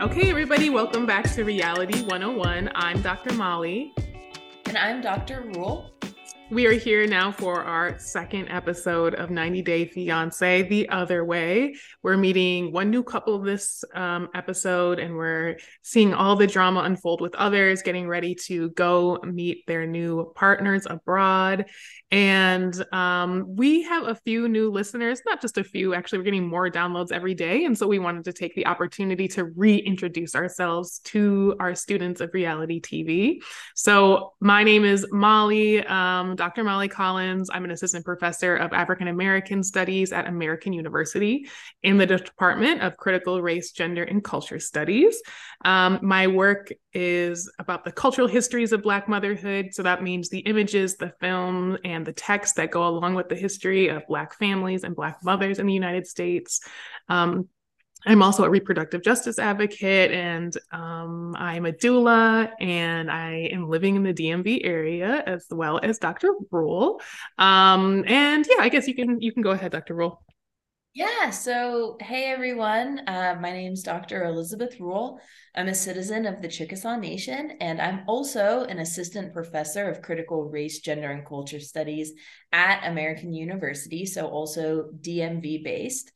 Okay, everybody, welcome back to Reality 101. I'm Dr. Mali. And I'm Dr. Rule. We are here now for our second episode of 90 Day Fiance The Other Way. We're meeting one new couple this um, episode, and we're seeing all the drama unfold with others, getting ready to go meet their new partners abroad. And um, we have a few new listeners, not just a few, actually, we're getting more downloads every day. And so we wanted to take the opportunity to reintroduce ourselves to our students of reality TV. So my name is Mali. Um, Dr. Mali Collins. I'm an assistant professor of African American Studies at American University in the Department of Critical Race, Gender, and Culture Studies. Um, my work is about the cultural histories of Black motherhood. So that means the images, the film, and the text that go along with the history of Black families and Black mothers in the United States. Um, I'm also a reproductive justice advocate and um, I'm a doula and I am living in the DMV area as well as Dr. Rule. Um, and yeah, I guess you can you can go ahead, Dr. Rule. Yeah, so hey everyone, uh, my name is Dr. Elizabeth Rule. I'm a citizen of the Chickasaw Nation, and I'm also an assistant professor of critical race, gender, and culture studies at American University, so also DMV based.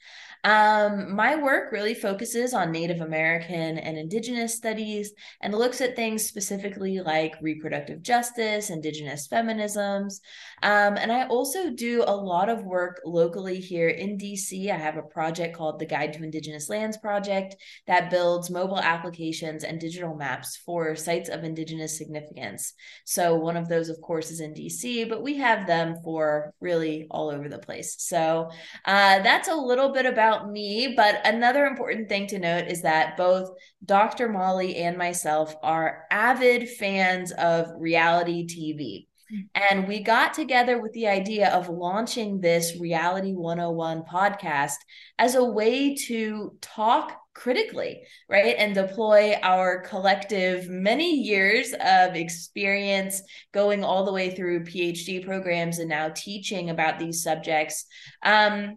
Um, my work really focuses on Native American and Indigenous studies and looks at things specifically like reproductive justice, Indigenous feminisms. Um, and I also do a lot of work locally here in DC. I have a project called the Guide to Indigenous Lands Project that builds mobile applications and digital maps for sites of Indigenous significance. So, one of those, of course, is in DC, but we have them for really all over the place. So, uh, that's a little bit about about me, but another important thing to note is that both Dr. Mali and myself are avid fans of reality TV. And we got together with the idea of launching this Reality 101 podcast as a way to talk critically, right? And deploy our collective many years of experience going all the way through PhD programs and now teaching about these subjects. Um,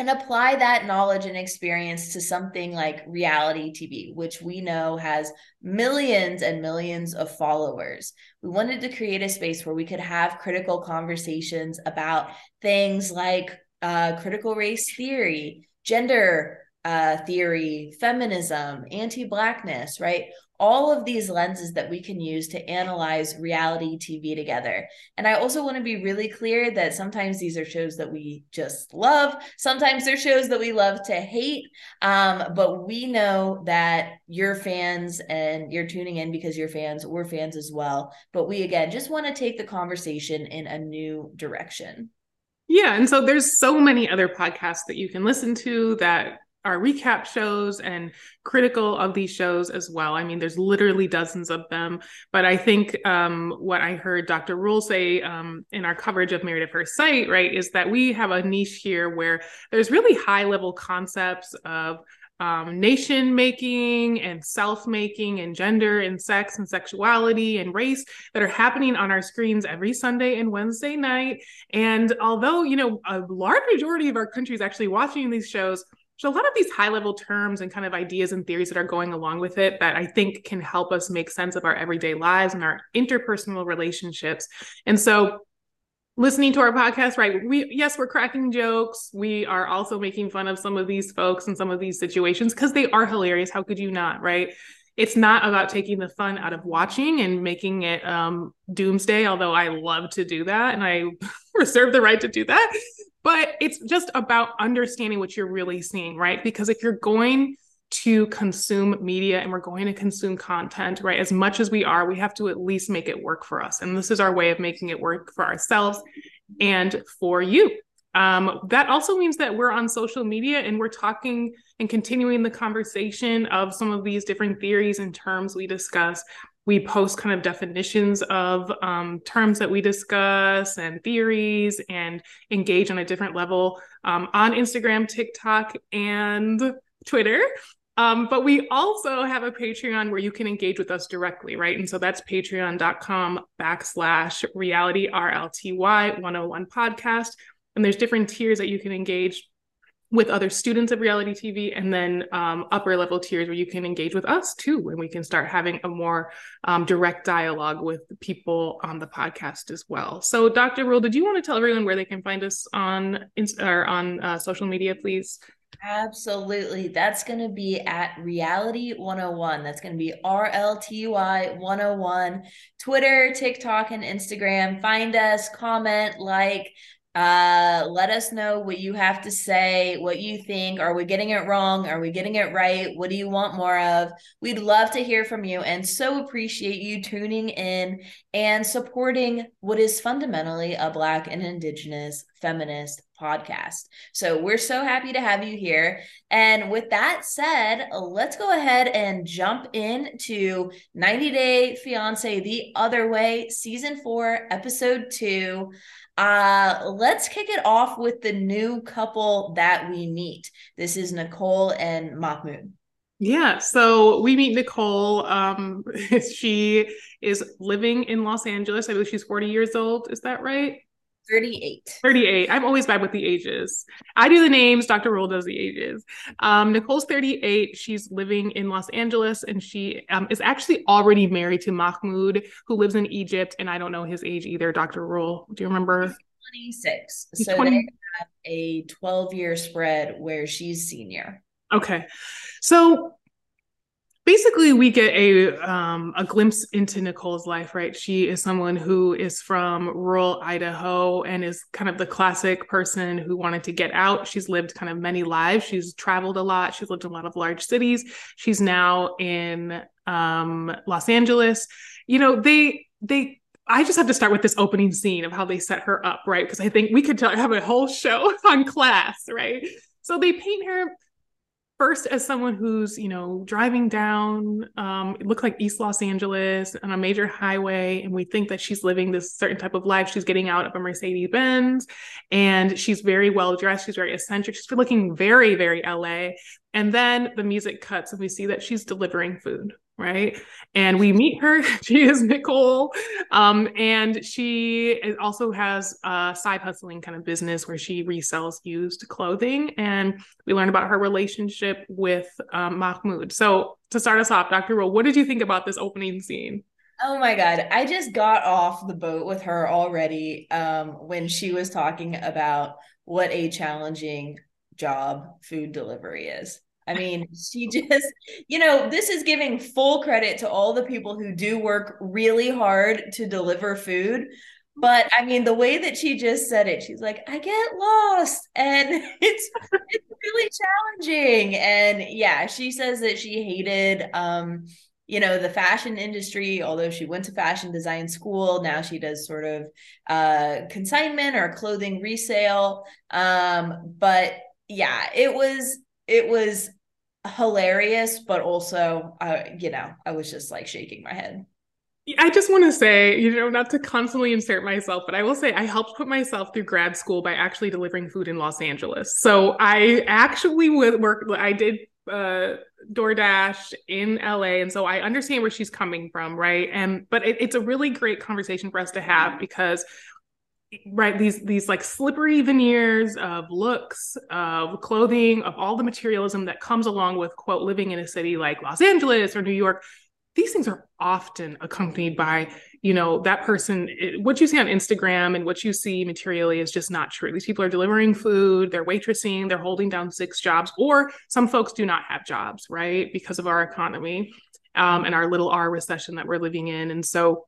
and apply that knowledge and experience to something like reality TV, which we know has millions and millions of followers. We wanted to create a space where we could have critical conversations about things like uh, critical race theory, gender uh, theory, feminism, anti Blackness, right? All of these lenses that we can use to analyze reality TV together. And I also want to be really clear that sometimes these are shows that we just love, sometimes they're shows that we love to hate. Um, but we know that you're fans and you're tuning in because you're fans, we're fans as well. But we, again, just want to take the conversation in a new direction. Yeah. And so there's so many other podcasts that you can listen to that our recap shows and critical of these shows as well. I mean, there's literally dozens of them. But I think um, what I heard Dr. Rule say um, in our coverage of Married at First Sight, right, is that we have a niche here where there's really high level concepts of um, nation making and self making and gender and sex and sexuality and race that are happening on our screens every Sunday and Wednesday night. And although, you know, a large majority of our country is actually watching these shows, so a lot of these high level terms and kind of ideas and theories that are going along with it that I think can help us make sense of our everyday lives and our interpersonal relationships. And so listening to our podcast, right? We yes, we're cracking jokes. We are also making fun of some of these folks and some of these situations because they are hilarious. How could you not, right? It's not about taking the fun out of watching and making it um, doomsday, although I love to do that and I reserve the right to do that but it's just about understanding what you're really seeing, right? Because if you're going to consume media and we're going to consume content, right? As much as we are, we have to at least make it work for us. And this is our way of making it work for ourselves and for you. Um, that also means that we're on social media and we're talking and continuing the conversation of some of these different theories and terms we discuss we post kind of definitions of um, terms that we discuss and theories and engage on a different level um, on Instagram, TikTok, and Twitter. Um, but we also have a Patreon where you can engage with us directly, right? And so that's patreon.com backslash reality RLTY 101 podcast. And there's different tiers that you can engage with other students of reality TV, and then um, upper level tiers where you can engage with us too, and we can start having a more um, direct dialogue with people on the podcast as well. So, Dr. Rule, did you want to tell everyone where they can find us on or on uh, social media, please? Absolutely. That's going to be at Reality 101. That's going to be R L T Y 101. Twitter, TikTok, and Instagram. Find us, comment, like, uh, let us know what you have to say, what you think. Are we getting it wrong? Are we getting it right? What do you want more of? We'd love to hear from you and so appreciate you tuning in and supporting what is fundamentally a Black and Indigenous feminist podcast. So we're so happy to have you here. And with that said, let's go ahead and jump into 90 Day Fiance the Other Way, season four, episode two. Uh, let's kick it off with the new couple that we meet. This is Nicole and Mahmoud. Yeah, so we meet Nicole. Um, she is living in Los Angeles. I believe she's 40 years old. Is that right? 38. 38. I'm always bad with the ages. I do the names, Dr. Rule does the ages. Um, Nicole's 38. She's living in Los Angeles and she um, is actually already married to Mahmoud, who lives in Egypt. And I don't know his age either, Dr. Rule. Do you remember? He's 26. He's so 20... they have a 12 year spread where she's senior. Okay. So basically we get a um, a glimpse into Nicole's life, right? She is someone who is from rural Idaho and is kind of the classic person who wanted to get out. She's lived kind of many lives. She's traveled a lot. She's lived in a lot of large cities. She's now in um, Los Angeles. You know, they they I just have to start with this opening scene of how they set her up, right? Because I think we could have a whole show on class, right? So they paint her first as someone who's you know driving down um it looked like east los angeles on a major highway and we think that she's living this certain type of life. She's getting out of a mercedes benz and she's very well dressed. She's very eccentric. She's looking very very la and then the music cuts and we see that she's delivering food right? And we meet her. She is Nicole. Um, and she also has a side hustling kind of business where she resells used clothing. And we learn about her relationship with um, Mahmoud. So to start us off, Dr. Rule, what did you think about this opening scene? Oh my God. I just got off the boat with her already um, when she was talking about what a challenging job food delivery is. I mean, she just, you know, this is giving full credit to all the people who do work really hard to deliver food. But I mean, the way that she just said it, she's like, I get lost and it's it's really challenging. And yeah, she says that she hated um, you know, the fashion industry, although she went to fashion design school, now she does sort of uh consignment or clothing resale. Um, but yeah, it was it was hilarious, but also, uh, you know, I was just like shaking my head. I just want to say, you know, not to constantly insert myself, but I will say I helped put myself through grad school by actually delivering food in Los Angeles. So I actually would work, I did uh, DoorDash in LA. And so I understand where she's coming from, right? And, but it, it's a really great conversation for us to have because right these these like slippery veneers of looks of clothing of all the materialism that comes along with quote living in a city like los angeles or new york these things are often accompanied by you know that person it, what you see on instagram and what you see materially is just not true. These people are delivering food they're waitressing they're holding down six jobs or some folks do not have jobs right because of our economy um, and our little r recession that we're living in. And so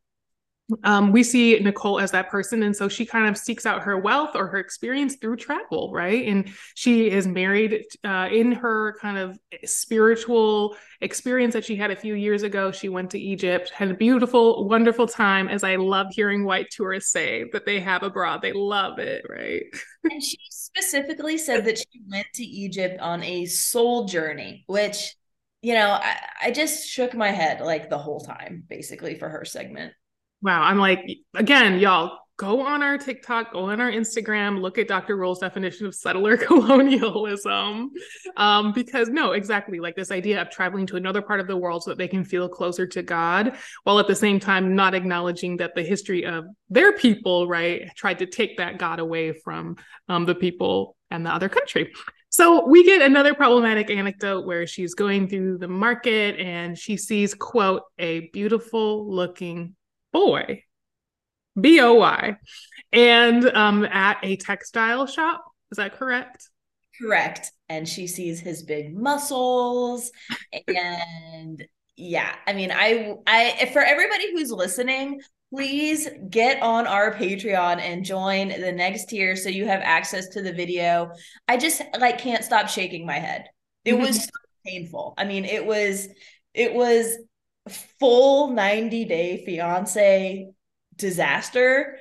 um, we see Nicole as that person. And so she kind of seeks out her wealth or her experience through travel, right? And she is married uh, in her kind of spiritual experience that she had a few years ago. She went to Egypt, had a beautiful, wonderful time, as I love hearing white tourists say that they have abroad. They love it, right? and she specifically said that she went to Egypt on a soul journey, which you know, I, I just shook my head like the whole time, basically, for her segment. Wow. I'm like, again, y'all go on our TikTok, go on our Instagram, look at Dr. Rule's definition of settler colonialism. Um, because no, exactly like this idea of traveling to another part of the world so that they can feel closer to God, while at the same time not acknowledging that the history of their people, right, tried to take that God away from um, the people and the other country. So we get another problematic anecdote where she's going through the market and she sees, quote, a beautiful looking boy, B O Y, and um, at a textile shop. Is that correct? Correct. And she sees his big muscles and yeah, I mean, I I for everybody who's listening, please get on our Patreon and join the next tier so you have access to the video. I just like can't stop shaking my head. It was so painful. I mean, it was it was full 90 day fiance disaster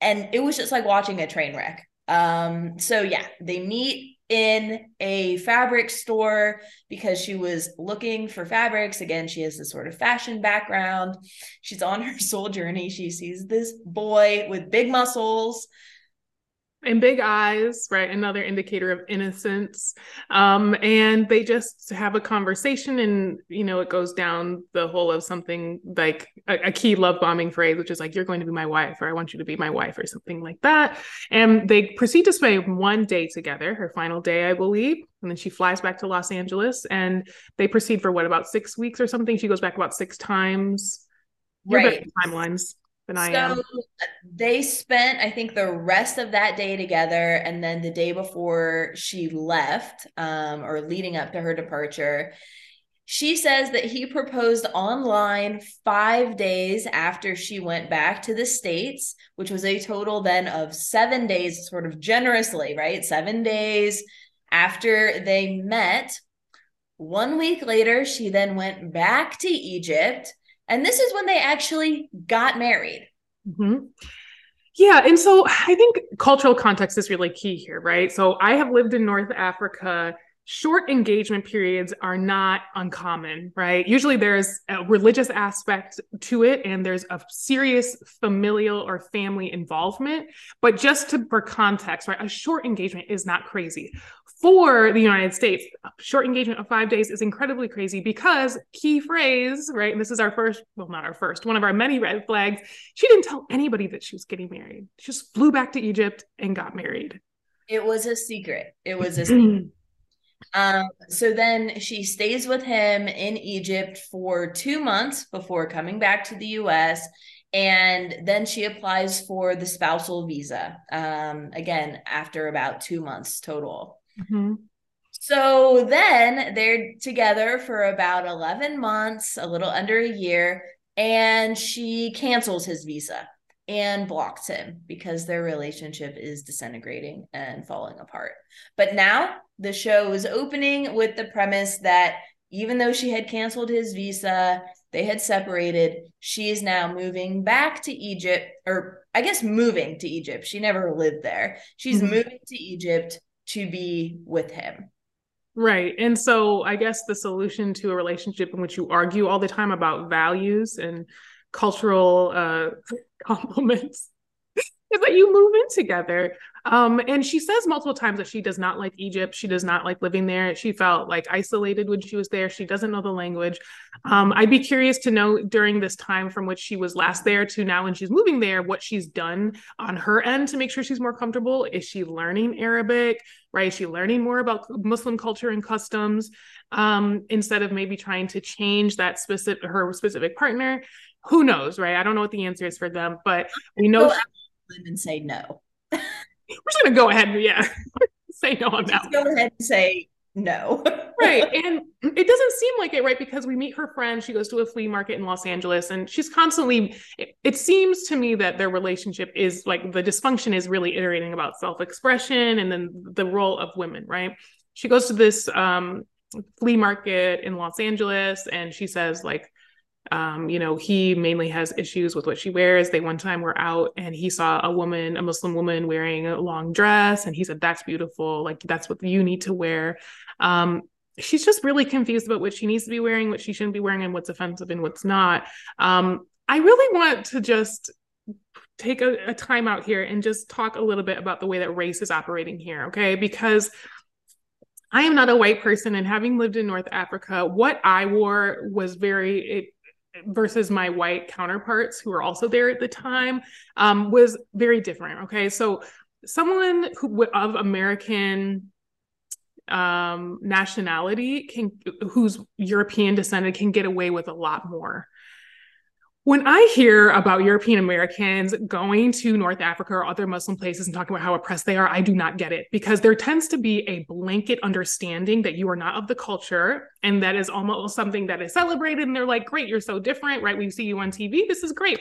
and it was just like watching a train wreck. Um so yeah, they meet in a fabric store because she was looking for fabrics. Again, she has this sort of fashion background. She's on her soul journey. She sees this boy with big muscles and big eyes, right? Another indicator of innocence. Um, and they just have a conversation, and you know, it goes down the whole of something like a, a, key love bombing phrase, which is like, "You're going to be my wife," or "I want you to be my wife," or something like that. And they proceed to spend one day together, her final day, I believe, and then she flies back to Los Angeles, and they proceed for what about six weeks or something. She goes back about six times. You're right. Timelines than I so am. They spent, I think, the rest of that day together, and then the day before she left, um, or leading up to her departure, she says that he proposed online five days after she went back to the States, which was a total then of seven days, sort of generously, right? Seven days after they met. One week later, she then went back to Egypt and this is when they actually got married. Mm-hmm. Yeah. And so I think cultural context is really key here, right? So I have lived in North Africa. Short engagement periods are not uncommon, right? Usually there's a religious aspect to it and there's a serious familial or family involvement. But just to, for context, right, a short engagement is not crazy for the United States, short engagement of five days is incredibly crazy because key phrase, right? And this is our first, well, not our first, one of our many red flags. She didn't tell anybody that she was getting married. She just flew back to Egypt and got married. It was a secret. It was a secret. um, so then she stays with him in Egypt for two months before coming back to the US and then she applies for the spousal visa um, again after about two months total Mm-hmm. So then they're together for about 11 months, a little under a year, and she cancels his visa and blocks him because their relationship is disintegrating and falling apart. But now the show is opening with the premise that even though she had canceled his visa, they had separated, she is now moving back to Egypt, or I guess moving to Egypt. She never lived there. She's mm-hmm. moving to Egypt to be with him. Right. And so I guess the solution to a relationship in which you argue all the time about values and cultural uh, complements is that you move in together. Um, and she says multiple times that she does not like Egypt. She does not like living there. She felt like isolated when she was there. She doesn't know the language. Um, I'd be curious to know during this time from which she was last there to now when she's moving there, what she's done on her end to make sure she's more comfortable. Is she learning Arabic? Right? Is she learning more about Muslim culture and customs um, instead of maybe trying to change that specific her specific partner? Who knows, right? I don't know what the answer is for them, but we know. She- and say no. We're just gonna go ahead and yeah, say no on that. Just go ahead and say no. right. And it doesn't seem like it, right? Because we meet her friend, she goes to a flea market in Los Angeles, and she's constantly, it, it seems to me that their relationship is like the dysfunction is really iterating about self expression and then the role of women, right? She goes to this um, flea market in Los Angeles and she says, like, um, you know, he mainly has issues with what she wears. They one time were out and he saw a woman, a Muslim woman wearing a long dress, and he said, That's beautiful. Like, that's what you need to wear. Um, she's just really confused about what she needs to be wearing, what she shouldn't be wearing, and what's offensive and what's not. Um, I really want to just take a, a time out here and just talk a little bit about the way that race is operating here, okay? Because I am not a white person, and having lived in North Africa, what I wore was very, it, versus my white counterparts who were also there at the time um, was very different. Okay, so someone who of American um, nationality can who's European descended can get away with a lot more. When I hear about European Americans going to North Africa or other Muslim places and talking about how oppressed they are, I do not get it because there tends to be a blanket understanding that you are not of the culture. And that is almost something that is celebrated. And they're like, great, you're so different, right? We see you on TV. This is great.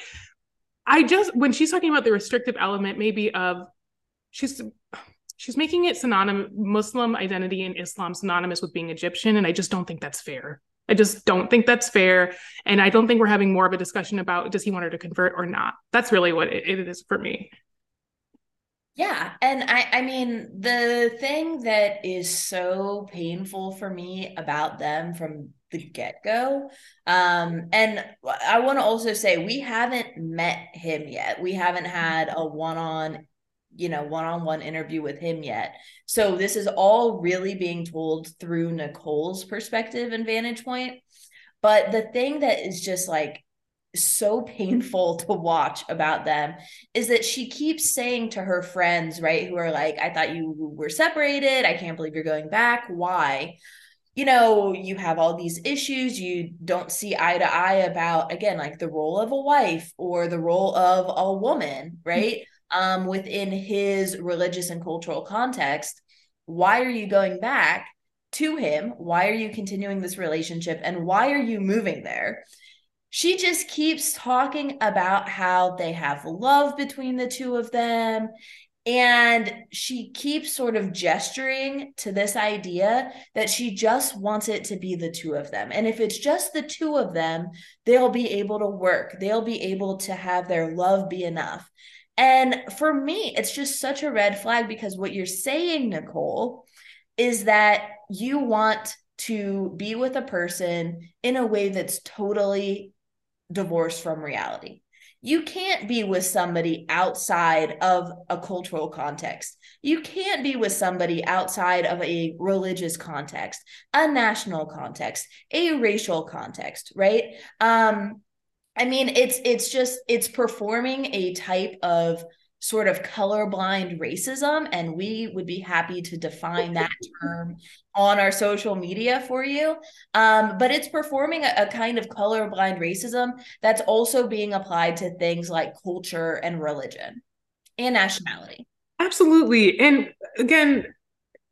I just, when she's talking about the restrictive element, maybe of she's, she's making it synonymous muslim identity and islam synonymous with being egyptian and i just don't think that's fair i just don't think that's fair. And i don't think we're having more of a discussion about does he want her to convert or not. That's really what it, it is for me. Yeah. And i i mean the thing that is so painful for me about them from the get-go um and i want to also say we haven't met him yet. We haven't had a one-on you know one-on-one interview with him yet. So this is all really being told through nicole's perspective and vantage point. But the thing that is just like so painful to watch about them is that she keeps saying to her friends right who are like i thought you were separated. I can't believe you're going back. Why? You know you have all these issues. You don't see eye to eye about again like the role of a wife or the role of a woman right mm-hmm. Um, within his religious and cultural context, why are you going back to him? Why are you continuing this relationship? And why are you moving there? She just keeps talking about how they have love between the two of them. And she keeps sort of gesturing to this idea that she just wants it to be the two of them. And if it's just the two of them, they'll be able to work, they'll be able to have their love be enough. And for me, it's just such a red flag because what you're saying, Nicole, is that you want to be with a person in a way that's totally divorced from reality. You can't be with somebody outside of a cultural context. You can't be with somebody outside of a religious context, a national context, a racial context, right? Um, I mean, it's it's just it's performing a type of sort of colorblind racism and we would be happy to define that term on our social media for you. Um, but it's performing a, a kind of colorblind racism that's also being applied to things like culture and religion and nationality. Absolutely. And again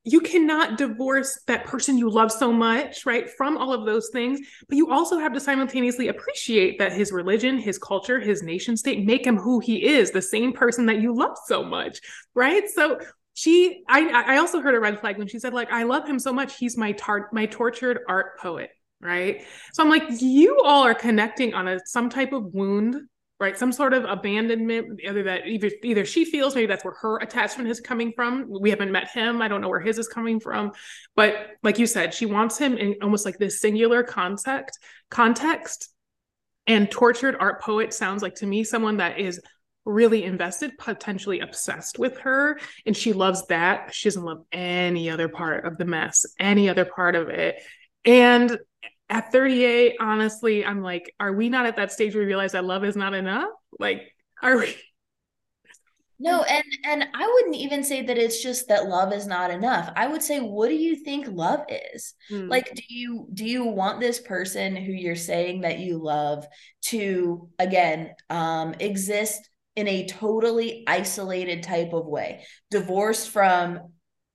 you cannot divorce that person you love so much, right, from all of those things. But you also have to simultaneously appreciate that his religion, his culture, his nation state make him who he is, the same person that you love so much, right? So she, I, I also heard a red flag when she said, like, I love him so much, he's my tar- my tortured art poet, right? So I'm like, you all are connecting on a some type of wound right? Some sort of abandonment either that either either she feels maybe that's where her attachment is coming from. We haven't met him. I don't know where his is coming from. But like you said she wants him in almost like this singular context context. And tortured art poet sounds like to me someone that is really invested potentially obsessed with her. And she loves that. She doesn't love any other part of the mess any other part of it. And at 38, honestly, I'm like, are we not at that stage where we realize that love is not enough? Like, are we? No, and and I wouldn't even say that it's just that love is not enough. I would say, what do you think love is? Mm. Like, do you do you want this person who you're saying that you love to again um, exist in a totally isolated type of way, divorced from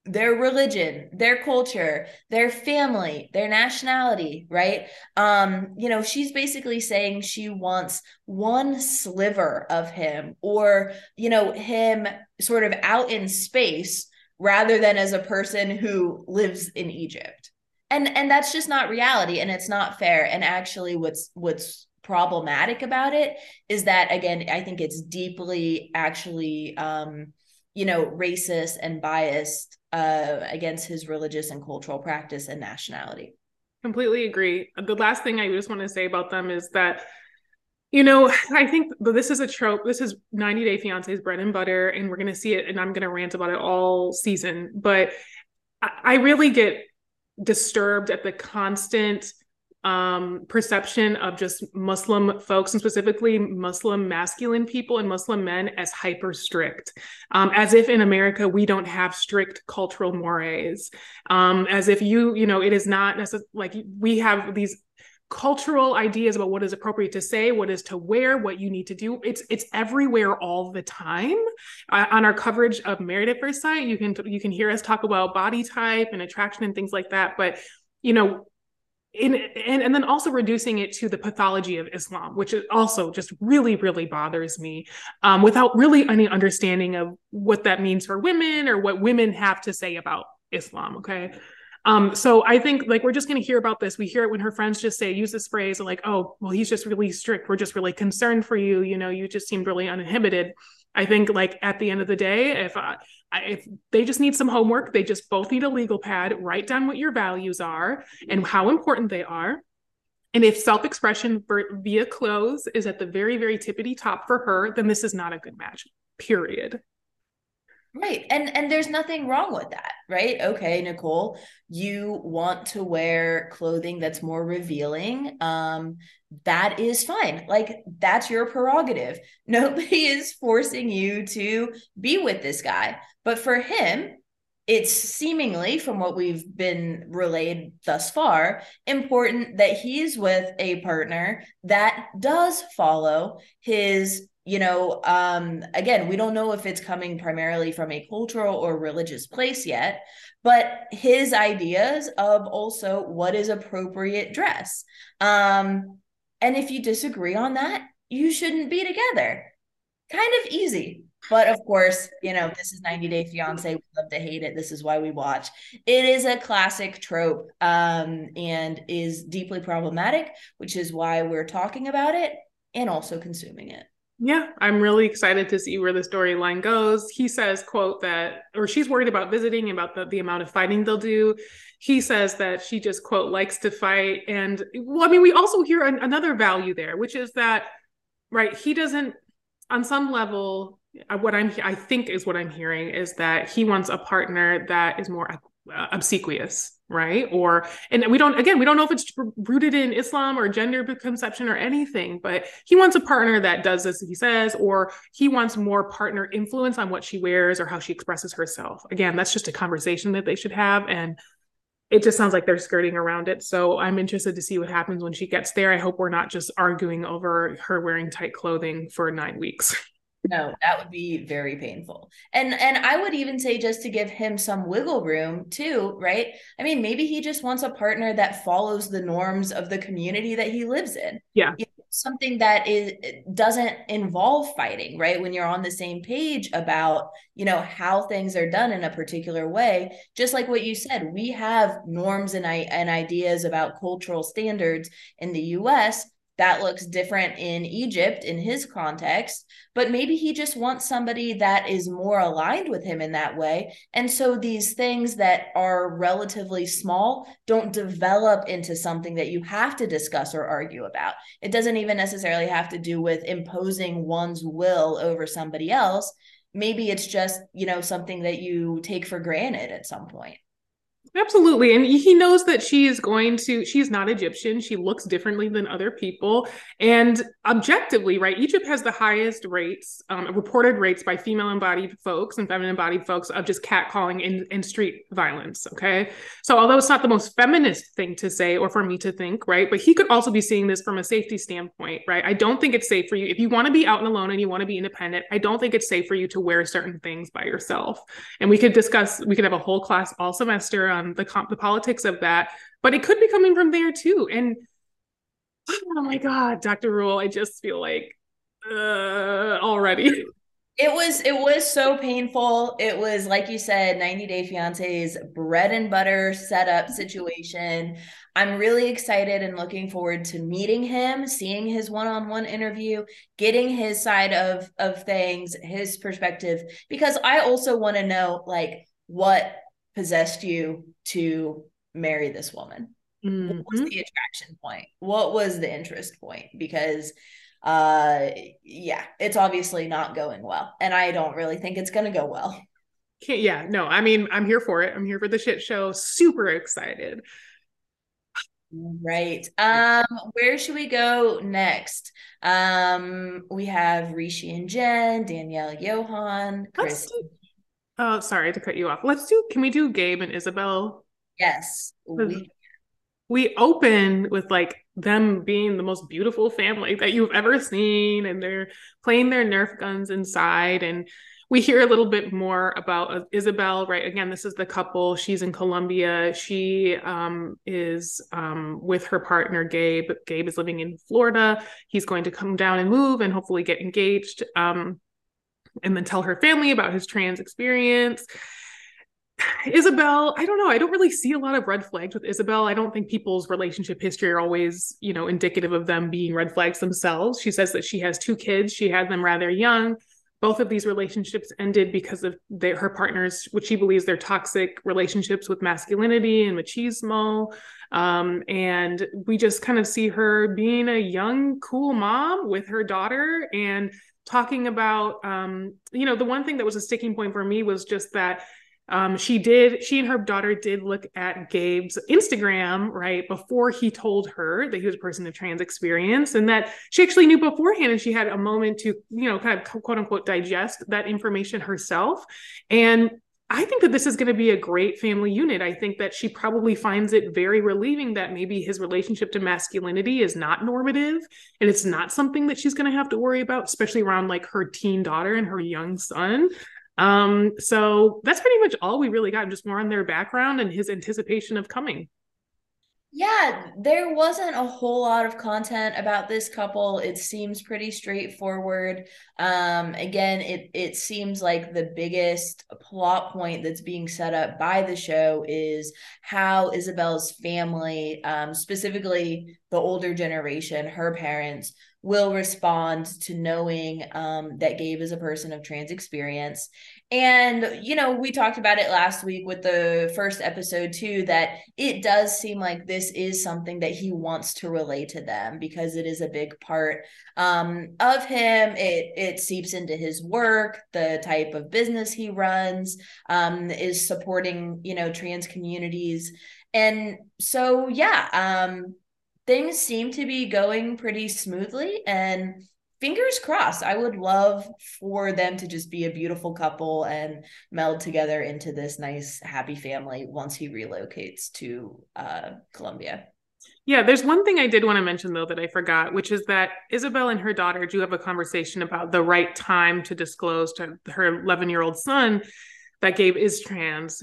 their religion, their culture, their family, their nationality, right? Um, you know, she's basically saying she wants one sliver of him or, you know, him sort of out in space rather than as a person who lives in Egypt. And and that's just not reality and it's not fair and actually what's what's problematic about it is that again, I think it's deeply actually um you know, racist and biased uh, against his religious and cultural practice and nationality. Completely agree. The last thing I just want to say about them is that, you know, I think this is a trope. This is 90 Day Fiance's bread and butter, and we're going to see it, and I'm going to rant about it all season. But I, I really get disturbed at the constant um, perception of just Muslim folks and specifically Muslim masculine people and Muslim men as hyper strict, um, as if in America we don't have strict cultural mores, um, as if you, you know, it is not necessarily like we have these cultural ideas about what is appropriate to say what is to wear what you need to do. It's it's everywhere all the time. Uh, on our coverage of married at first sight you can you can hear us talk about body type and attraction and things like that. But you know in, and, and then also reducing it to the pathology of Islam, which also just really, really bothers me, um, without really any understanding of what that means for women or what women have to say about Islam. Okay. Um, so I think like we're just going to hear about this. We hear it when her friends just say, use this phrase like, oh, well, he's just really strict. We're just really concerned for you. You know, you just seemed really uninhibited. I think like at the end of the day, if if they just need some homework, they just both need a legal pad, write down what your values are and how important they are. And if self expression via clothes is at the very, very tippity top for her, then this is not a good match, period. Right. And and there's nothing wrong with that, right? Okay, Nicole, you want to wear clothing that's more revealing. Um that is fine. Like that's your prerogative. Nobody is forcing you to be with this guy. But for him, it's seemingly from what we've been relayed thus far important that he's with a partner that does follow his you know um again we don't know if it's coming primarily from a cultural or religious place yet but his ideas of also what is appropriate dress um and if you disagree on that you shouldn't be together kind of easy but of course, you know, this is 90 Day Fiance. We love to hate it. This is why we watch. It is a classic trope um, and is deeply problematic, which is why we're talking about it and also consuming it. Yeah, I'm really excited to see where the storyline goes. He says, quote, that, or she's worried about visiting, about the, the amount of fighting they'll do. He says that she just, quote, likes to fight. And well, I mean, we also hear an, another value there, which is that, right, he doesn't, on some level, uh, what I'm, I think is what I'm hearing is that he wants a partner that is more Uh, obsequious right? Or and we don't again we don't know if it's rooted in islam or gender conception or anything but he wants a partner that does as he says or he wants more partner influence on what she wears or how she expresses herself. Again that's just a conversation that they should have and it just sounds like they're skirting around it. So i'm interested to see what happens when she gets there. I hope we're not just arguing over her wearing tight clothing for nine weeks no that would be very painful. And and i would even say just to give him some wiggle room too right? I mean maybe he just wants a partner that follows the norms of the community that he lives in. Yeah. You know, something that is doesn't involve fighting right? When you're on the same page about you know how things are done in a particular way. Just like what you said we have norms and, and ideas about cultural standards in the us that looks different in Egypt in his context, but maybe he just wants somebody that is more aligned with him in that way. And so these things that are relatively small don't develop into something that you have to discuss or argue about. It doesn't even necessarily have to do with imposing one's will over somebody else. Maybe it's just, you know, something that you take for granted at some point. Absolutely. And he knows that she is going to, she's not Egyptian. She looks differently than other people. And objectively, right, Egypt has the highest rates, um, reported rates by female embodied folks and feminine embodied folks of just catcalling and, and street violence. Okay. So, although it's not the most feminist thing to say or for me to think, right, but he could also be seeing this from a safety standpoint, right? I don't think it's safe for you. If you want to be out and alone and you want to be independent, I don't think it's safe for you to wear certain things by yourself. And we could discuss, we could have a whole class all semester on the comp- the politics of that, but it could be coming from there too. And oh my god, Dr. Rule, I just feel like uh, already. It was it was so painful. It was like you said, 90 Day Fiance's bread and butter setup situation. I'm really excited and looking forward to meeting him, seeing his one-on-one interview, getting his side of of things, his perspective because I also want to know like what possessed you to marry this woman? Mm-hmm. What was mm-hmm. the attraction point? What was the interest point? Because uh yeah, it's obviously not going well. And I don't really think it's gonna go well. Can't, yeah, no, I mean, I'm here for it. I'm here for the shit show. Super excited. Right. Um, where should we go next? Um, we have Rishi and Jen, Danielle Johan, Chris. Oh, sorry to cut you off. Let's do can we do Gabe and Isabel? Yes. We, we open with like them being the most beautiful family that you've ever seen, and they're playing their Nerf guns inside and we hear a little bit more about uh, Isabel, right? Again, this is the couple. She's in Colombia. She um, is um, with her partner, Gabe. Gabe is living in Florida. He's going to come down and move and hopefully get engaged um, and then tell her family about his trans experience. Isabel, I don't know. I don't really see a lot of red flags with Isabel. I don't think people's relationship history are always, you know, indicative of them being red flags themselves. She says that she has two kids. She had them rather young both of these relationships ended because of their, her partners, which she believes they're toxic relationships with masculinity and machismo. Um, and we just kind of see her being a young, cool mom with her daughter and talking about, um, you know, the one thing that was a sticking point for me was just that um, she did she and her daughter did look at gabe's instagram right before he told her that he was a person of trans experience and that she actually knew beforehand and she had a moment to you know kind of quote unquote digest that information herself. And I think that this is going to be a great family unit. I think that she probably finds it very relieving that maybe his relationship to masculinity is not normative and it's not something that she's going to have to worry about, especially around like her teen daughter and her young son. Um, so that's pretty much all we really got, just more on their background and his anticipation of coming. Yeah, there wasn't a whole lot of content about this couple. It seems pretty straightforward. Um, again, it it seems like the biggest plot point that's being set up by the show is how Isabel's family, um, specifically the older generation, her parents, will respond to knowing um, that Gabe is a person of trans experience. And, you know, we talked about it last week with the first episode too, that it does seem like this is something that he wants to relay to them because it is a big part um, of him. It, it seeps into his work, the type of business he runs, um, is supporting, you know, trans communities. And so, yeah, um, things seem to be going pretty smoothly and fingers crossed i would love for them to just be a beautiful couple and meld together into this nice happy family once he relocates to uh, yeah, there's one thing I did want to mention though that I forgot, which is that Isabel and her daughter do have a conversation about the right time to disclose to her 11 year old son that Gabe is trans.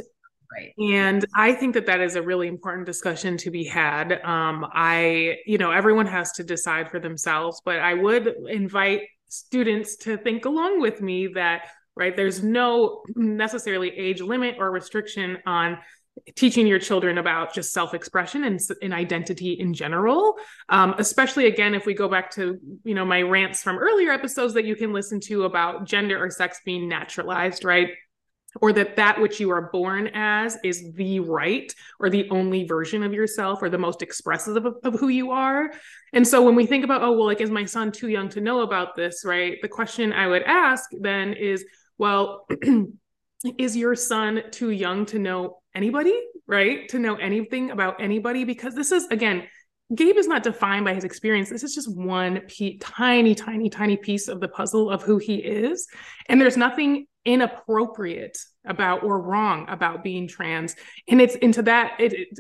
Right. And I think that that is a really important discussion to be had. Um, I, you know, everyone has to decide for themselves, but I would invite students to think along with me that, right, there's no necessarily age limit or restriction on teaching your children about just self-expression and, and identity in general um, especially again if we go back to you know my rants from earlier episodes that you can listen to about gender or sex being naturalized right or that that which you are born as is the right or the only version of yourself or the most expressive of, of, who you are and so when we think about oh well like is my son too young to know about this right the question i would ask then is well is your son too young to know anybody right to know anything about anybody because this is again Gabe is not defined by his experience. This is just one pe- tiny, tiny, tiny piece of the puzzle of who he is. And there's nothing inappropriate about or wrong about being trans. And it's into that it, it,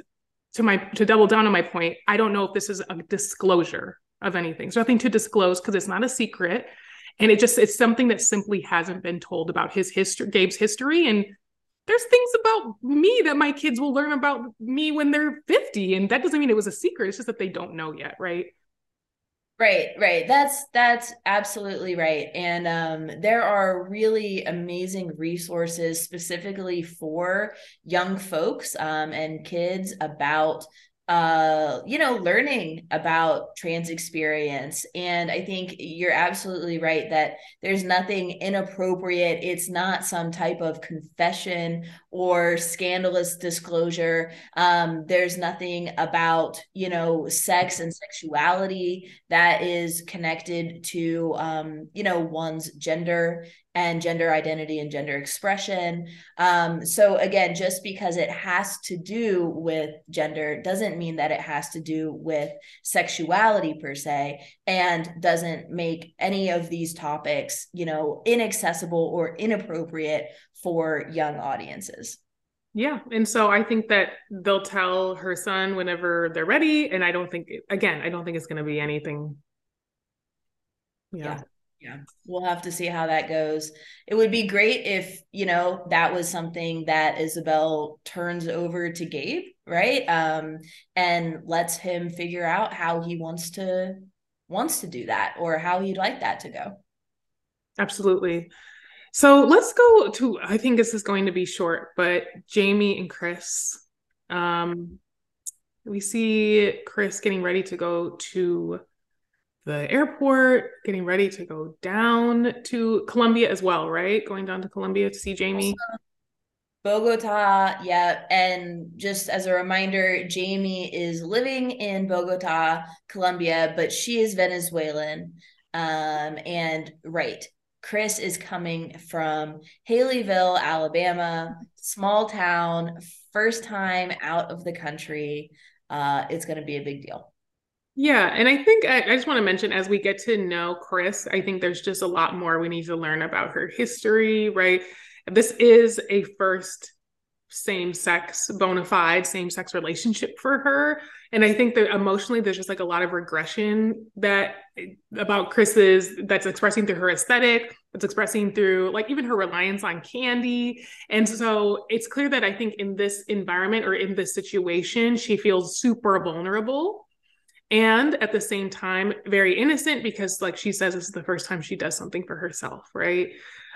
to my to double down on my point i don't know if this is a disclosure of anything. So nothing to disclose because it's not a secret. And it just it's something that simply hasn't been told about his history gabe's history. And there's things about me that my kids will learn about me when they're 50 and that doesn't mean it was a secret. It's just that they don't know yet right Right, right. That's that's absolutely right. And um, there are really amazing resources specifically for young folks um, and kids about uh you know learning about trans experience and i think you're absolutely right that there's nothing inappropriate it's not some type of confession or scandalous disclosure. Um, there's nothing about, you know, sex and sexuality that is connected to, um, you know, one's gender and gender identity and gender expression. Um, so again, just because it has to do with gender doesn't mean that it has to do with sexuality per se, and doesn't make any of these topics, you know, inaccessible or inappropriate for young audiences. Yeah. And so I think that they'll tell her son whenever they're ready. And I don't think, again, I don't think it's going to be anything. Yeah. yeah. Yeah. We'll have to see how that goes. It would be great if, you know, that was something that Isabel turns over to Gabe, right? Um, and lets him figure out how he wants to wants to do that or how he'd like that to go. Absolutely. So let's go to I think this is going to be short, but Jamie and Chris. Um we see Chris getting ready to go to the airport, getting ready to go down to Colombia as well, right? Going down to Colombia to see Jamie. Bogota, yeah. And just as a reminder, Jamie is living in Bogota, Colombia, but she is Venezuelan. Um, and right, Chris is coming from Haleyville, Alabama, small town, first time out of the country. Uh, it's going to be a big deal. Yeah. And I think I, I just want to mention as we get to know Chris, I think there's just a lot more we need to learn about her history, right? This is a first same sex bona fide same sex relationship for her and i think that emotionally there's just like a lot of regression that about chris's that's expressing through her aesthetic that's expressing through like even her reliance on candy and so it's clear that i think in this environment or in this situation she feels super vulnerable and at the same time very innocent because like she says this is the first time she does something for herself right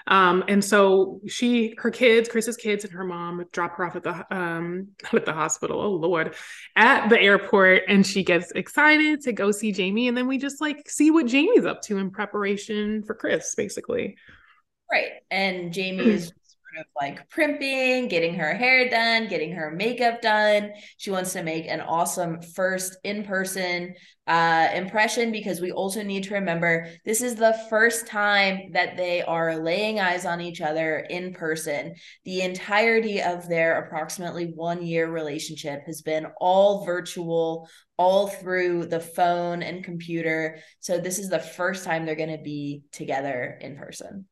um, and so she, her kids, Chris's kids, and her mom drop her off at the um at the hospital. Oh Lord, at the airport, and she gets excited to go see Jamie, and then we just like see what Jamie's up to in preparation for Chris, basically. Right, and Jamie is of like primping, getting her hair done, getting her makeup done. She wants to make an awesome first in person uh, impression because we also need to remember this is the first time that they are laying eyes on each other in person. The entirety of their approximately one year relationship has been all virtual, all through the phone and computer. So this is the first time they're going to be together in person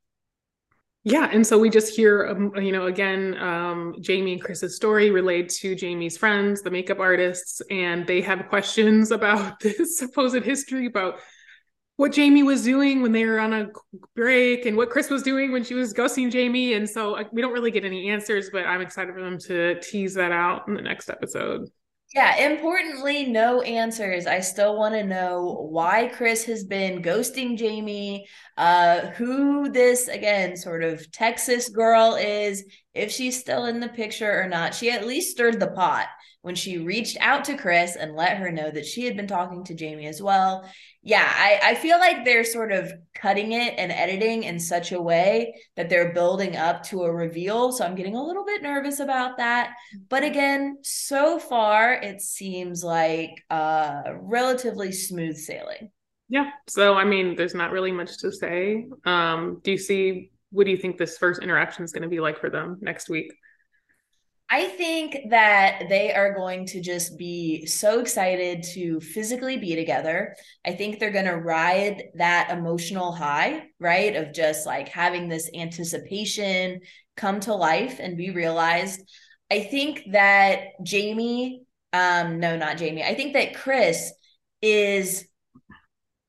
yeah and so we just hear um, you know again um, jamie and chris's story relayed to jamie's friends the makeup artists and they have questions about this supposed history about what jamie was doing when they were on a break and what chris was doing when she was ghosting jamie and so uh, we don't really get any answers but i'm excited for them to tease that out in the next episode yeah, importantly, no answers. I still want to know why Chris has been ghosting Jamie, uh, who this, again, sort of Texas girl is, if she's still in the picture or not. She at least stirred the pot when she reached out to Chris and let her know that she had been talking to Jamie as well. Yeah, I, I feel like they're sort of cutting it and editing in such a way that they're building up to a reveal. So I'm getting a little bit nervous about that. But again, so far it seems like uh relatively smooth sailing. Yeah. So I mean, there's not really much to say. Um, do you see what do you think this first interaction is going to be like for them next week? I think that they are going to just be so excited to physically be together. I think they're going to ride that emotional high, right? Of just like having this anticipation come to life and be realized. I think that Jamie, um, no, not Jamie. I think that Chris is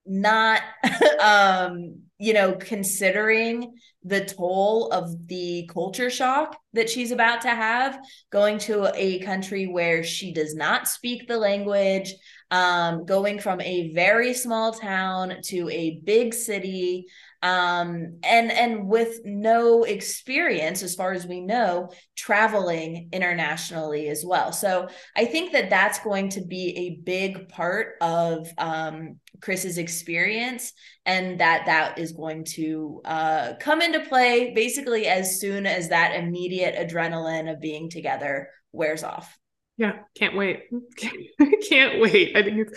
not um you know considering the toll of the culture shock that she's about to have going to a country where she does not speak the language um, going from a very small town to a big city um, and and with no experience as far as we know traveling internationally as well so i think that that's going to be a big part of um, chris's experience and that that is going to uh, come into play basically as soon as that immediate adrenaline of being together wears off. Yeah, can't wait. Can't, wait. I think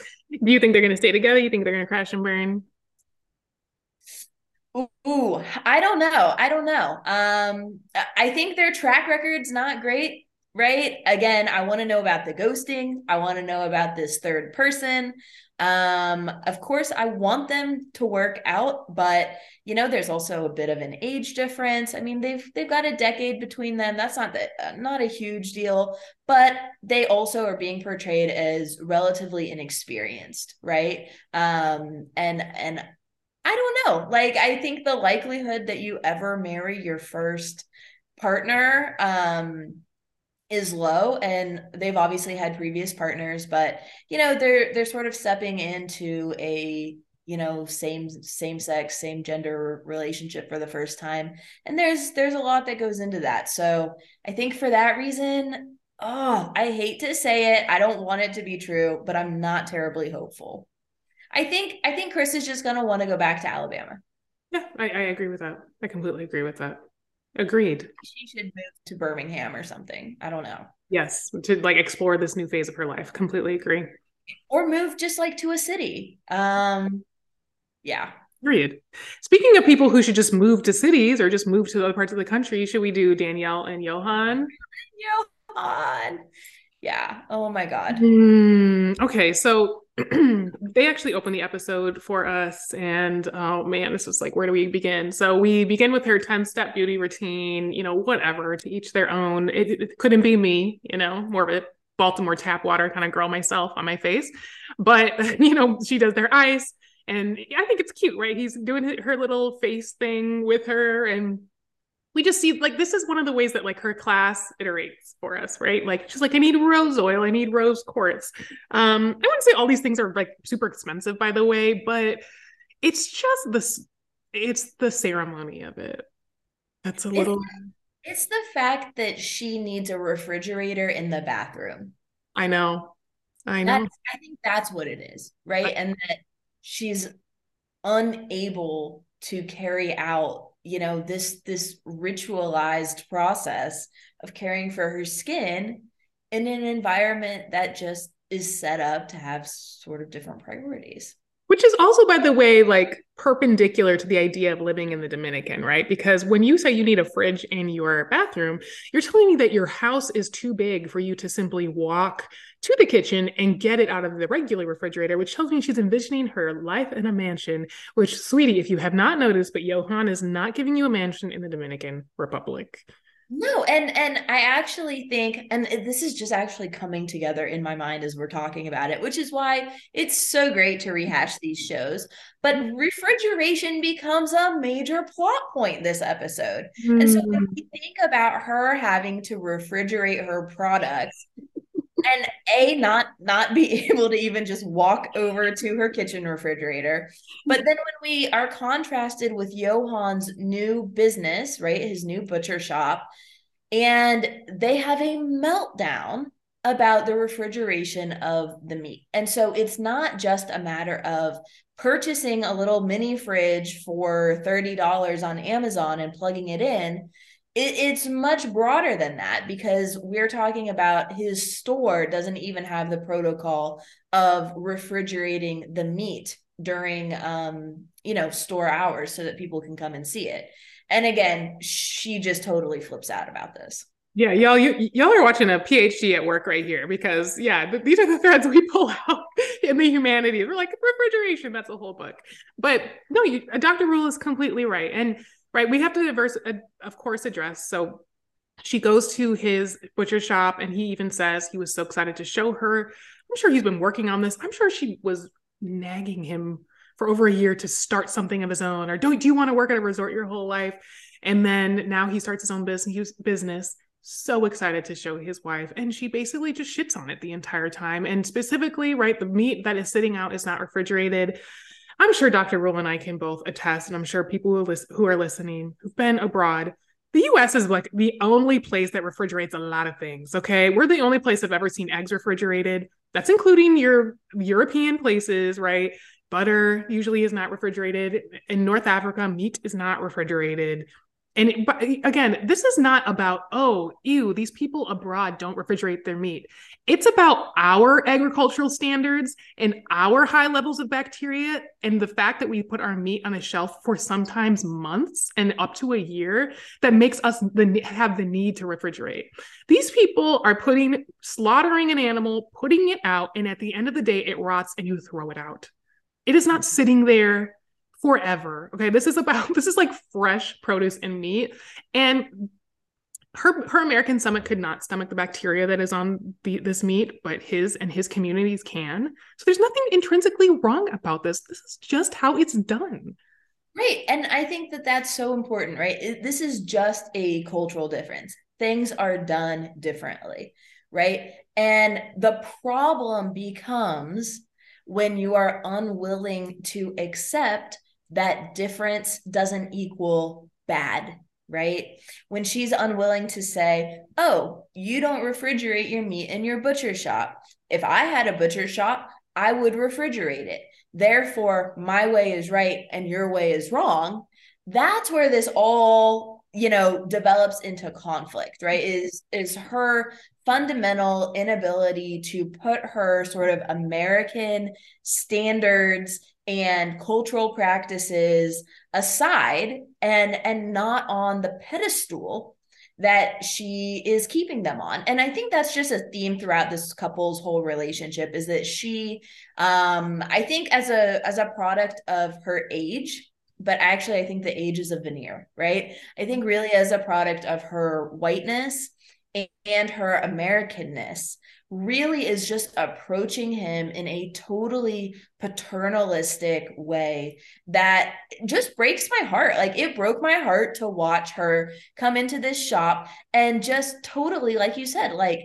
do you think they're going to stay together? You think they're going to crash and burn? Ooh, I don't know. I don't know. Um, I think their track record's not great, right? Again, I want to know about the ghosting. I want to know about this third person. Um, of course, I want them to work out, but you know, there's also a bit of an age difference. I mean, they've they've got a decade between them. That's not that uh, not a huge deal, but they also are being portrayed as relatively inexperienced, right? Um, and and I don't know. Like, I think the likelihood that you ever marry your first partner um is low and they've obviously had previous partners but you know they're they're sort of stepping into a you know same same sex same gender relationship for the first time and there's there's a lot that goes into that so i think for that reason oh i hate to say it i don't want it to be true but i'm not terribly hopeful i think i think chris is just going to want to go back to alabama yeah I, I agree with that i completely agree with that Agreed. She should move to Birmingham or something. I don't know. Yes, to like explore this new phase of her life. Completely agree. Or move just like to a city. Um yeah. Agreed. Speaking of people who should just move to cities or just move to other parts of the country, should we do Danielle and Johan? Johan. Yeah. Oh my God. Mm, okay. So they actually opened the episode for us. And oh man, this was like, where do we begin? So we begin with her 10 step beauty routine, you know, whatever, to each their own. It, it couldn't be me, you know, more of a Baltimore tap water kind of girl myself on my face. But, you know, she does their ice. And I think it's cute, right? He's doing her little face thing with her and we just see like this is one of the ways that like her class iterates for us right? Like she's like i need rose oil. I need rose quartz. Um i wouldn't say all these things are like super expensive by the way but it's just this it's the ceremony of it. That's a little it's, it's the fact that she needs a refrigerator in the bathroom. I know. I know. That's, i think that's what it is right? I, and that she's unable to carry out you know this this ritualized process of caring for her skin in an environment that just is set up to have sort of different priorities. Which is also by the way like perpendicular to the idea of living in the dominican right? Because when you say you need a fridge in your bathroom you're telling me that your house is too big for you to simply walk to the kitchen and get it out of the regular refrigerator, which tells me she's envisioning her life in a mansion. Which, sweetie, if you have not noticed, but Johan is not giving you a mansion in the Dominican Republic. No, and and I actually think, and this is just actually coming together in my mind as we're talking about it, which is why it's so great to rehash these shows. But refrigeration becomes a major plot point this episode, mm. and so when hmm. we think about her having to refrigerate her products and a not not be able to even just walk over to her kitchen refrigerator. But then when we are contrasted with johan's new business right his new butcher shop and they have a meltdown about the refrigeration of the meat. And so it's not just a matter of purchasing a little mini fridge for $30 on amazon and plugging it in it, it's much broader than that because we're talking about his store doesn't even have the protocol of refrigerating the meat during um you know store hours so that people can come and see it and again she just totally flips out about this yeah, y'all, you, y'all are watching a PhD at work right here because yeah, th- these are the threads we pull out in the humanities. We're like refrigeration, that's a whole book. But no, you, Dr. Rule is completely right, and right we have to diverse uh, of course address so she goes to his butcher shop and he even says he was so excited to show her. I'm sure he's been working on this. I'm sure she was nagging him for over a year to start something of his own or do, do you want to work at a resort your whole life? And then now he starts his own business business so excited to show his wife. And she basically just shits on it the entire time. And specifically right the meat that is sitting out is not refrigerated I'm sure Dr. Rule and I can both attest, and I'm sure people who, listen, who are listening who've been abroad. The US is like the only place that refrigerates a lot of things. Okay. We're the only place I've ever seen eggs refrigerated. That's including your European places, right? butter usually is not refrigerated. In North Africa, meat is not refrigerated. And but again, this is not about, oh, ew, these people abroad don't refrigerate their meat. It's about our agricultural standards and our high levels of bacteria and the fact that we put our meat on a shelf for sometimes months and up to a year that makes us the, have the need to refrigerate. These people are putting, slaughtering an animal, putting it out, and at the end of the day, it rots and you throw it out. It is not sitting there forever. Okay. This is about, this is like fresh produce and meat. And her her American stomach could not stomach the bacteria that is on the, this meat, but his and his communities can. So there's nothing intrinsically wrong about this. This is just how it's done. Right. And I think that that's so important, right? This is just a cultural difference. Things are done differently, right? And the problem becomes when you are unwilling to accept that difference doesn't equal bad, right? When she's unwilling to say, oh, you don't refrigerate your meat in your butcher shop. If I had a butcher shop, I would refrigerate it. Therefore, my way is right and your way is wrong. That's where this all, you know, develops into conflict, right? Mm-hmm. Is is her fundamental inability to put her sort of American standards and cultural practices aside and and not on the pedestal that she is keeping them on. And i think that's just a theme throughout this couple's whole relationship is that she um i think as a as a product of her age but actually i think the age is a veneer right? I think really as a product of her whiteness and her americanness really is just approaching him in a totally paternalistic way that just breaks my heart. Like it broke my heart to watch her come into this shop and just totally, like you said, like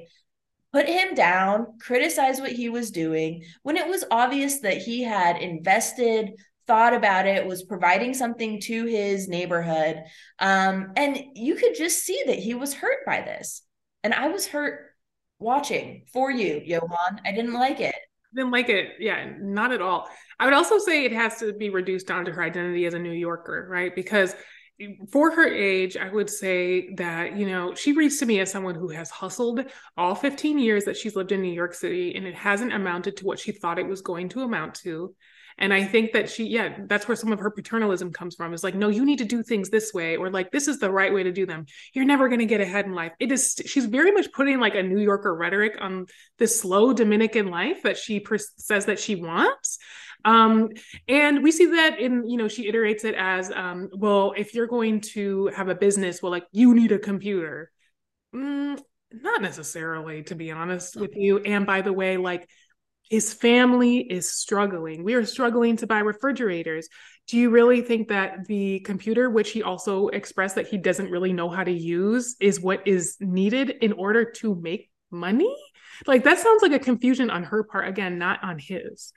put him down, criticize what he was doing when it was obvious that he had invested thought about it was providing something to his neighborhood um, and you could just see that he was hurt by this and i was hurt watching for you, Johan. I didn't like it. Didn't like it. Yeah, not at all. I would also say it has to be reduced down to her identity as a New Yorker, right? Because for her age, I would say that, you know, she reads to me as someone who has hustled all 15 years that she's lived in New York City and it hasn't amounted to what she thought it was going to amount to. And I think that she, yeah, that's where some of her paternalism comes from. Is like, no, you need to do things this way, or like, this is the right way to do them. You're never going to get ahead in life. It is, she's very much putting like a New Yorker rhetoric on this slow Dominican life that she per- says that she wants. Um, and we see that in, you know, she iterates it as, um, well, if you're going to have a business, well, like, you need a computer. Mm, not necessarily, to be honest with you. And by the way, like, his family is struggling. We are struggling to buy refrigerators. Do you really think that the computer, which he also expressed that he doesn't really know how to use, is what is needed in order to make money? Like that sounds like a confusion on her part, again, not on his.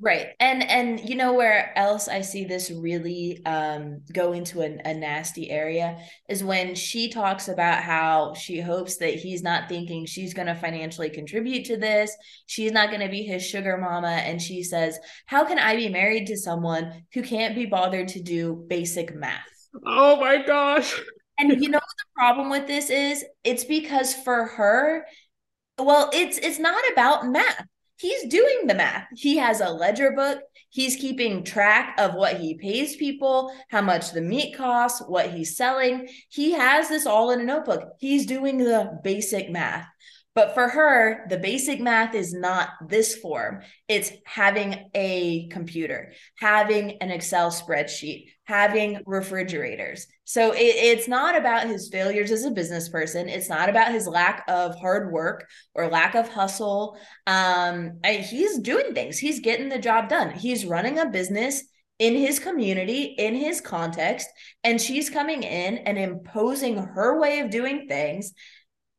Right. And and you know where else I see this really um go into a, a nasty area is when she talks about how she hopes that he's not thinking she's going to financially contribute to this. She's not going to be his sugar mama and she says, "How can I be married to someone who can't be bothered to do basic math?" Oh my gosh. And you know what the problem with this is? It's because for her well, it's it's not about math he's doing the math. He has a ledger book. He's keeping track of what he pays people, how much the meat costs, what he's selling. He has this all in a notebook. He's doing the basic math. But for her, the basic math is not this form. It's having a computer, having an Excel spreadsheet, having refrigerators. So it, it's not about his failures as a business person. It's not about his lack of hard work or lack of hustle. Um, I, he's doing things. He's getting the job done. He's running a business in his community, in his context, and she's coming in and imposing her way of doing things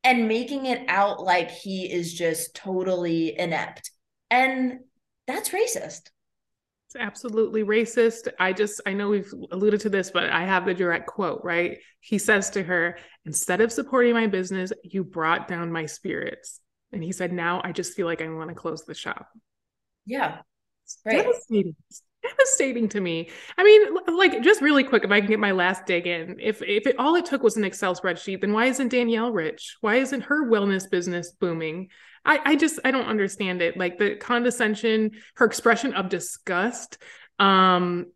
and making it out like he is just totally inept. And that's racist. It's absolutely racist. I just, I know we've alluded to this, but I have the direct quote, right? He says to her, instead of supporting my business, you brought down my spirits. And he said, now I just feel like I want to close the shop. Yeah. Right. Devastating. Devastating to me. I mean, like, just really quick, if I can get my last dig in, if if it, all it took was an Excel spreadsheet, then why isn't Danielle rich? Why isn't her wellness business booming? I, I just I don't understand it. Like the condescension, her expression of disgust. Um,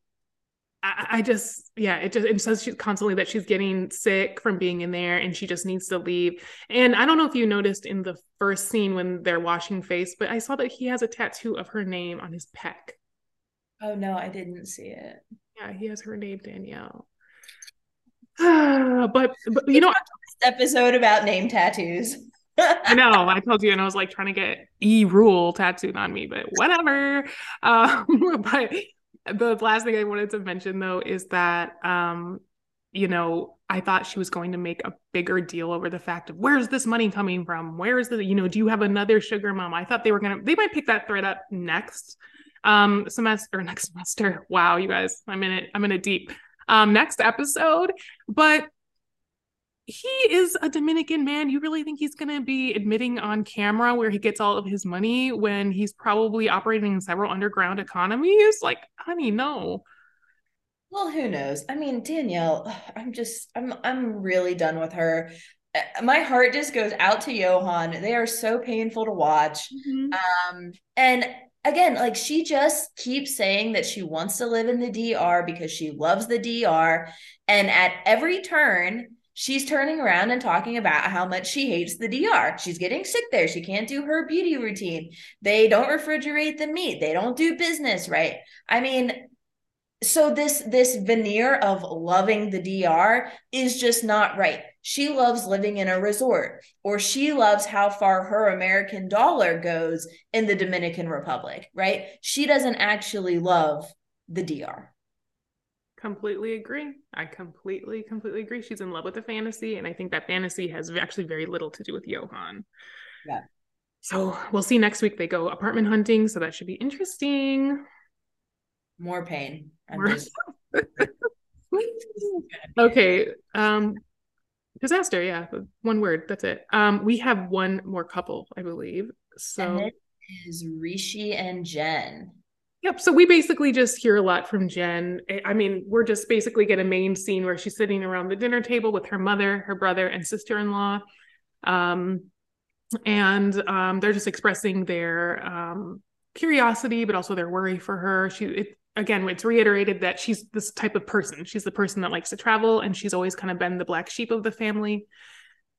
I, I just yeah, it just it says she's constantly that she's getting sick from being in there and she just needs to leave. And I don't know if you noticed in the first scene when they're washing face, but I saw that he has a tattoo of her name on his pec. Oh no, I didn't see it. Yeah, he has her name Danielle. but, but you know episode about name tattoos. I know. I told you, and I was like trying to get E rule tattooed on me, but whatever. Um, but the last thing I wanted to mention though is that um, you know, I thought she was going to make a bigger deal over the fact of where's this money coming from? Where is the, you know, do you have another sugar mom? I thought they were gonna they might pick that thread up next um semester or next semester. Wow, you guys, I'm in it, I'm in a deep. Um, next episode. But he is a Dominican man. You really think he's going to be admitting on camera where he gets all of his money when he's probably operating in several underground economies? Like, honey, no. Well, who knows? I mean, Danielle, I'm just, I'm, I'm really done with her. Uh, my heart just goes out to Johan. They are so painful to watch. Mm-hmm. Um, and again, like she just keeps saying that she wants to live in the DR because she loves the DR. And at every turn, she's turning around and talking about how much she hates the DR. She's getting sick there. She can't do her beauty routine. They don't refrigerate the meat. They don't do business right. I mean, so this this veneer of loving the DR is just not right. She loves living in a resort or she loves how far her American dollar goes in the Dominican Republic, right? She doesn't actually love the DR completely agree. I completely, completely agree. She's in love with the fantasy, and I think that fantasy has actually very little to do with Johan. Yeah. So we'll see next week. They go apartment hunting, so that should be interesting. More pain. More... Just... okay. Um, disaster. Yeah, one word. That's it. Um, we have one more couple, I believe. So and it is Rishi and Jen. Yep. So we basically just hear a lot from Jen. I mean, we're just basically get a main scene where she's sitting around the dinner table with her mother, her brother, and sister in law. Um, and um, they're just expressing their um, curiosity, but also their worry for her. She, it, again, it's reiterated that she's this type of person. She's the person that likes to travel, and she's always kind of been the black sheep of the family.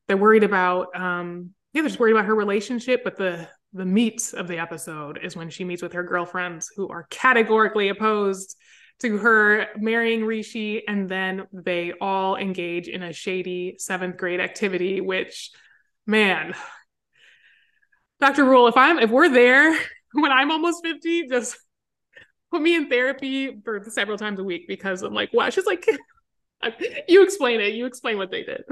They're worried about, um, yeah, they're just worried about her relationship, but the the meat of the episode is when she meets with her girlfriends who are categorically opposed to her marrying Rishi, and then they all engage in a shady seventh grade activity, which, man, Dr. Rule, if I'm if we're there when I'm almost 50, just put me in therapy for several times a week because I'm like, wow, she's like, you explain it, you explain what they did.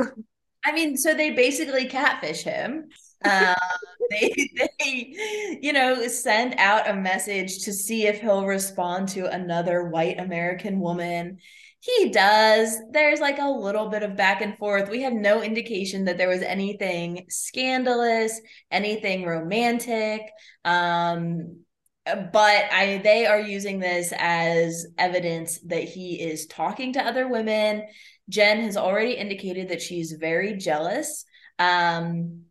I mean, so they basically catfish him. Um, they, they, you know, send out a message to see if he'll respond to another white American woman. He does. There's like a little bit of back and forth. We have no indication that there was anything scandalous, anything romantic. Um, but I they are using this as evidence that he is talking to other women. Jen has already indicated that she's very jealous. Um,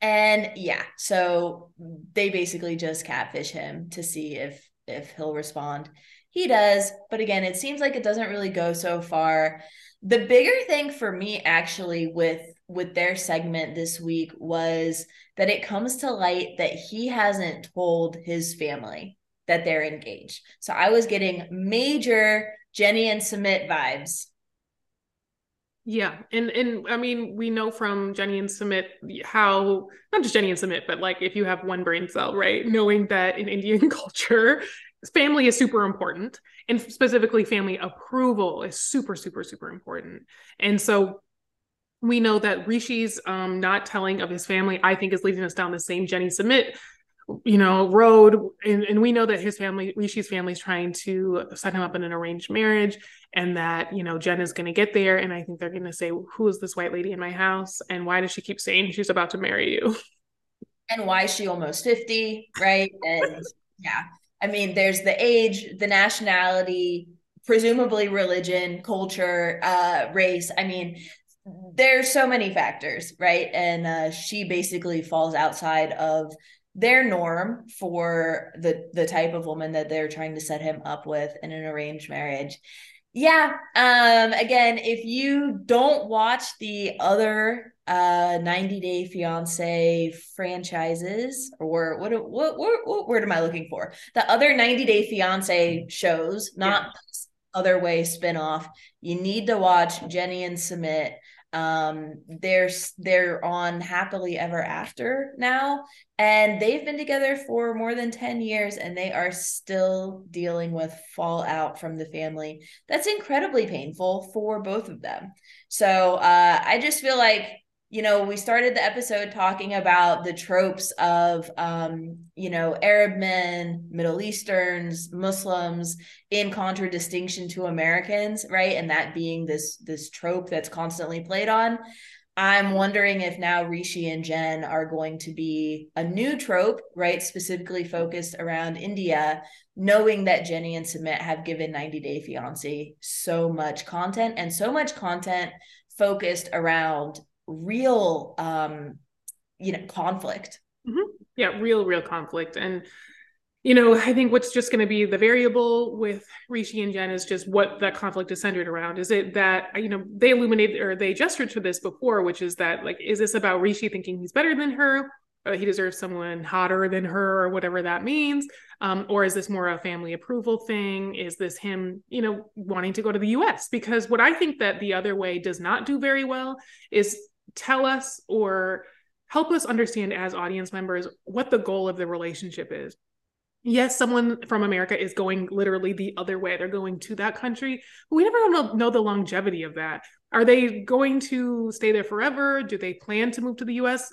and yeah, so they basically just catfish him to see if if he'll respond. He does, but again, it seems like it doesn't really go so far. The bigger thing for me actually with with their segment this week was that it comes to light that he hasn't told his family that they're engaged. So I was getting major Jenny and Sumit vibes yeah, and and I mean, we know from Jenny and Sumit how not just Jenny and Sumit, but like if you have one brain cell, right? Knowing that in Indian culture, family is super important, and specifically family approval is super, super, super important. And so we know that Rishi's um, not telling of his family, I think, is leading us down the same Jenny Sumit, you know, road. And, and we know that his family, Rishi's family is trying to set him up in an arranged marriage and that, you know, Jen is going to get there. And I think they're going to say, who is this white lady in my house? And why does she keep saying she's about to marry you? And why is she almost 50? Right. And yeah. I mean, there's the age, the nationality, presumably religion, culture, uh, race. I mean, there's so many factors, right? And uh, she basically falls outside of their norm for the the type of woman that they're trying to set him up with in an arranged marriage yeah um again if you don't watch the other uh 90 day fiance franchises or what what what, what word am i looking for the other 90 day fiance shows not yeah. other way spinoff you need to watch jenny and sumit um they're they're on happily ever after now and they've been together for more than 10 years and they are still dealing with fallout from the family. That's incredibly painful for both of them. So uh i just feel like you know, we started the episode talking about the tropes of, um, you know, Arab men, Middle Easterns, Muslims, in contradistinction to Americans, right? And that being this this trope that's constantly played on. I'm wondering if now Rishi and Jen are going to be a new trope, right? Specifically focused around India, knowing that Jenny and Sumit have given 90 Day Fiance so much content and so much content focused around real um you know conflict. Mm-hmm. yeah real real conflict. And you know i think what's just going to be the variable with rishi and jen is just what that conflict is centered around. Is it that you know they illuminated or they gestured to this before which is that like is this about rishi thinking he's better than her he deserves someone hotter than her or whatever that means? Um, or is this more a family approval thing? Is this him you know wanting to go to the us because what i think that the other way does not do very well is tell us or help us understand as audience members what the goal of the relationship is. Yes, someone from America is going literally the other way. They're going to that country. But we never know, know the longevity of that. Are they going to stay there forever? Do they plan to move to the US?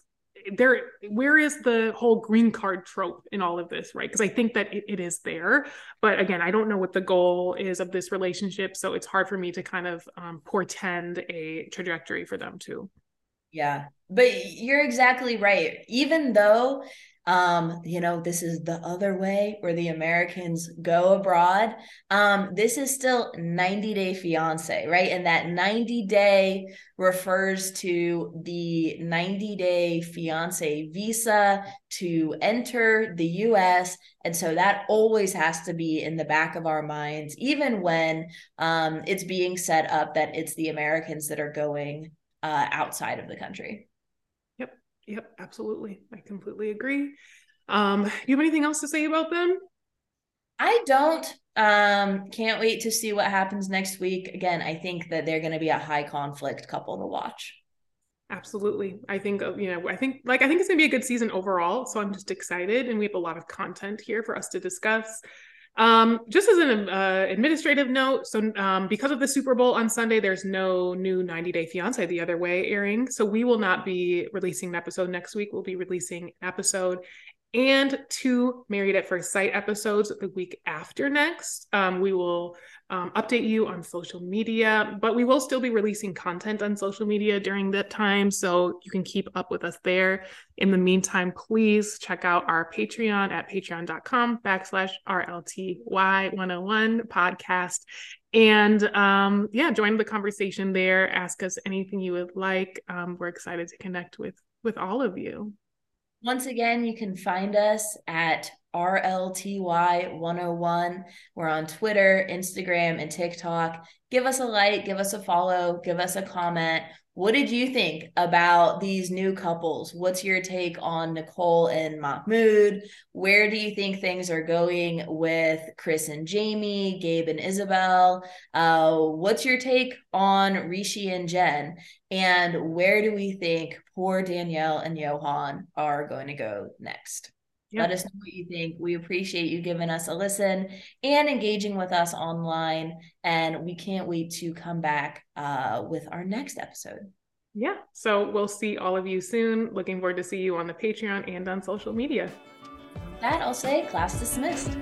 There, where is the whole green card trope in all of this, right? Because I think that it, it is there, but again, I don't know what the goal is of this relationship, so it's hard for me to kind of um, portend a trajectory for them too. Yeah. But you're exactly right. Even though um you know this is the other way where the americans go abroad um this is still 90 day fiance right and that 90 day refers to the 90 day fiance visa to enter the us and so that always has to be in the back of our minds even when um it's being set up that it's the americans that are going uh, outside of the country. Yep. Yep. Absolutely. I completely agree. Um, you have anything else to say about them? I don't. Um, can't wait to see what happens next week. Again, I think that they're going to be a high conflict couple to watch. Absolutely. I think, uh, you know, I think like, I think it's going to be a good season overall. So I'm just excited and we have a lot of content here for us to discuss. Um, just as an uh, administrative note, so um, because of the Super Bowl on Sunday, there's no new 90 Day Fiance the other way airing. So we will not be releasing an episode next week. We'll be releasing an episode and two Married at First Sight episodes the week after next. Um, we will um, update you on social media, but we will still be releasing content on social media during that time. So you can keep up with us there. In the meantime, please check out our Patreon at patreon.com backslash RLTY101 podcast. And um, yeah, join the conversation there. Ask us anything you would like. Um, we're excited to connect with with all of you. Once again, you can find us at RLTY101. We're on Twitter, Instagram, and TikTok. Give us a like, give us a follow, give us a comment. What did you think about these new couples? What's your take on Nicole and Mahmoud? Where do you think things are going with Chris and Jamie, Gabe and Isabel? Uh, what's your take on Rishi and Jen? And where do we think poor Danielle and Johan are going to go next? Let us know what you think. We appreciate you giving us a listen and engaging with us online. And we can't wait to come back uh, with our next episode. Yeah. So we'll see all of you soon. Looking forward to see you on the Patreon and on social media. That I'll say class dismissed.